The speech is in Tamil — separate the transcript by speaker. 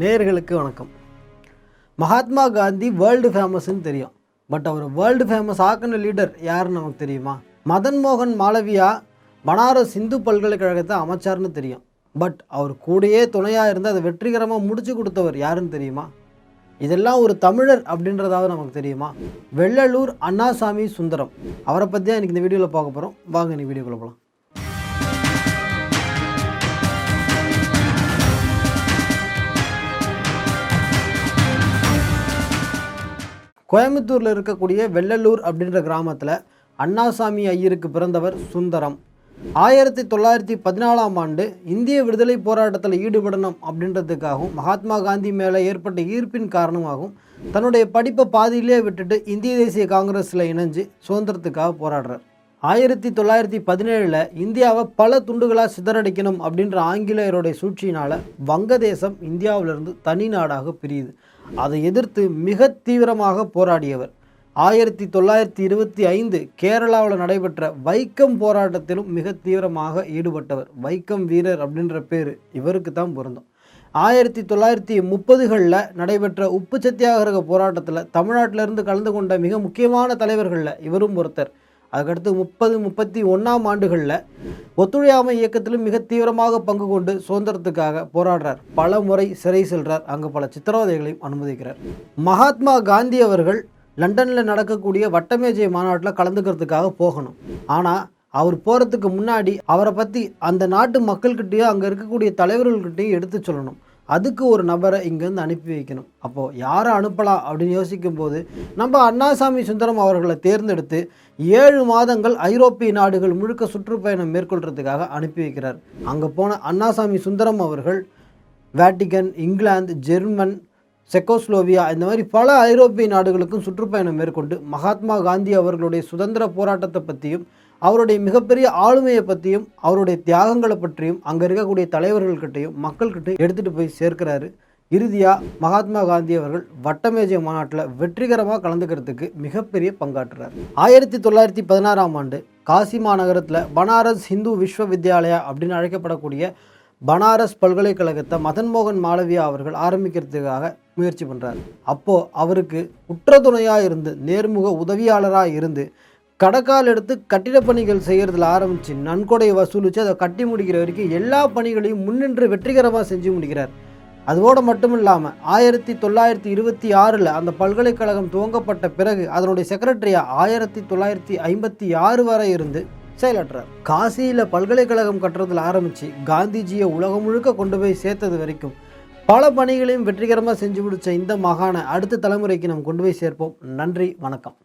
Speaker 1: நேர்களுக்கு வணக்கம். மகாத்மா காந்தி வேர்ல்டு ஃபேமஸ்ன்னு தெரியும். பட் அவர் வேர்ல்டு ஃபேமஸ் ஆக்கின லீடர் யாருன்னு நமக்கு தெரியுமா? மதன் மோகன் மாளவியா பனாரஸ் இந்து பல்கலைக்கழகத்தை அமைச்சார்னு தெரியும். பட் அவர் கூடயே துணையாக இருந்து அதை வெற்றிகரமாக முடிச்சு கொடுத்தவர் யாருன்னு தெரியுமா? இதெல்லாம் ஒரு தமிழர் அப்படின்றதாவது நமக்கு தெரியுமா? வெள்ளலூர் அண்ணாசாமி சுந்தரம். அவரை பற்றி தான் எனக்கு இந்த வீடியோவில் பார்க்க போகிறோம் வாங்க நீ வீடியோக்குள்ளே போகலாம் கோயம்புத்தூரில் இருக்கக்கூடிய வெள்ளலூர் அப்படின்ற கிராமத்தில் அண்ணாசாமி ஐயருக்கு பிறந்தவர் சுந்தரம். ஆயிரத்தி தொள்ளாயிரத்தி பதினாலாம் ஆண்டு இந்திய விடுதலை போராட்டத்தில் ஈடுபடணும் அப்படின்றதுக்காகவும் மகாத்மா காந்தி மேலே ஏற்பட்ட ஈர்ப்பின் காரணமாகவும் தன்னுடைய படிப்பை பாதியிலே விட்டுட்டு இந்திய தேசிய காங்கிரஸில் இணைஞ்சு சுதந்திரத்துக்காக போராடுறார். ஆயிரத்தி தொள்ளாயிரத்தி பதினேழில் இந்தியாவை பல துண்டுகளாக சிதறடிக்கணும் அப்படின்ற ஆங்கிலேயருடைய சூழ்ச்சியினால் வங்கதேசம் இந்தியாவிலிருந்து தனி நாடாக பிரியுது. அதை எதிர்த்து மிக தீவிரமாக போராடியவர். ஆயிரத்தி தொள்ளாயிரத்தி இருபத்தி ஐந்து கேரளாவில் நடைபெற்ற வைக்கம் போராட்டத்திலும் மிக தீவிரமாக ஈடுபட்டவர். வைக்கம் வீரர் அப்படின்ற பேர் இவருக்கு தான் பொருந்தும். ஆயிரத்தி தொள்ளாயிரத்தி முப்பதுகளில் நடைபெற்ற உப்பு சத்தியாகிரக போராட்டத்தில் தமிழ்நாட்டிலிருந்து கலந்து கொண்ட மிக முக்கியமான தலைவர்களில் இவரும் ஒருத்தர். அதுக்கடுத்து முப்பது முப்பத்தி ஒன்றாம் ஆண்டுகளில் ஒத்துழையாமை இயக்கத்திலும் மிக தீவிரமாக பங்கு கொண்டு சுதந்திரத்துக்காக போராடுறார். பல முறை சிறை செல்றார். அங்கு பல சித்திரவதைகளையும் அனுமதிக்கிறார். மகாத்மா காந்தி அவர்கள் லண்டனில் நடக்கக்கூடிய வட்டமேஜை மாநாட்டில் கலந்துக்கிறதுக்காக போகணும். ஆனால் அவர் போகிறதுக்கு முன்னாடி அவரை பற்றி அந்த நாட்டு மக்கள்கிட்டேயும் அங்கே இருக்கக்கூடிய தலைவர்கள்கிட்டையும் எடுத்து சொல்லணும். அதுக்கு ஒரு நபரை இங்கேருந்து அனுப்பி வைக்கணும். அப்போது யாரை அனுப்பலாம் அப்படின்னு யோசிக்கும் போது நம்ம அண்ணாசாமி சுந்தரம் அவர்களை தேர்ந்தெடுத்து ஏழு மாதங்கள் ஐரோப்பிய நாடுகள் முழுக்க சுற்றுப்பயணம் மேற்கொள்கிறதுக்காக அனுப்பி வைக்கிறார். அங்கே போன அண்ணாசாமி சுந்தரம் அவர்கள் வேட்டிகன் இங்கிலாந்து ஜெர்மன் செக்கோஸ்லோவியா இந்த மாதிரி பல ஐரோப்பிய நாடுகளுக்கும் சுற்றுப்பயணம் மேற்கொண்டு மகாத்மா காந்தி அவர்களுடைய சுதந்திர போராட்டத்தை பற்றியும் அவருடைய மிகப்பெரிய ஆளுமையை பற்றியும் அவருடைய தியாகங்களை பற்றியும் அங்கே இருக்கக்கூடிய தலைவர்கள்கிட்டையும் மக்கள்கிட்ட எடுத்துகிட்டு போய் சேர்க்கிறாரு. இறுதியாக மகாத்மா காந்தி அவர்கள் வட்டமேஜை மாநாட்டில் வெற்றிகரமாக கலந்துக்கிறதுக்கு மிகப்பெரிய பங்காற்றுறார். ஆயிரத்தி தொள்ளாயிரத்தி பதினாறாம் ஆண்டு காசி மாநகரத்தில் பனாரஸ் ஹிந்து விஸ்வவித்யாலயா அப்படின்னு அழைக்கப்படக்கூடிய பனாரஸ் பல்கலைக்கழகத்தை மதன் மோகன் மாளவியா அவர்கள் ஆரம்பிக்கிறதுக்காக முயற்சி பண்ணுறார் அப்போது அவருக்கு உற்ற துணையாக இருந்து நேர்முக உதவியாளராக இருந்து கடக்கால் எடுத்து கட்டிட பணிகள் செய்கிறதுல ஆரம்பித்து நன்கொடை வசூலித்து அதை கட்டி முடிக்கிற வரைக்கும் எல்லா பணிகளையும் முன்னின்று வெற்றிகரமாக செஞ்சு முடிக்கிறார். அதோடு மட்டும் இல்லாமல் ஆயிரத்தி தொள்ளாயிரத்தி இருபத்தி ஆறில் அந்த பல்கலைக்கழகம் துவங்கப்பட்ட பிறகு அதனுடைய செக்ரட்டரியாக ஆயிரத்தி தொள்ளாயிரத்தி ஐம்பத்தி ஆறு வரை இருந்து செயலாற்றார் காசியில் பல்கலைக்கழகம் கட்டுறதுல ஆரம்பித்து காந்திஜியை உலகம் முழுக்க கொண்டு போய் சேர்த்தது வரைக்கும் பல பணிகளையும் வெற்றிகரமாக செஞ்சு முடிச்ச இந்த மகானை அடுத்த தலைமுறைக்கு நாம் கொண்டு போய் சேர்ப்போம். நன்றி வணக்கம்.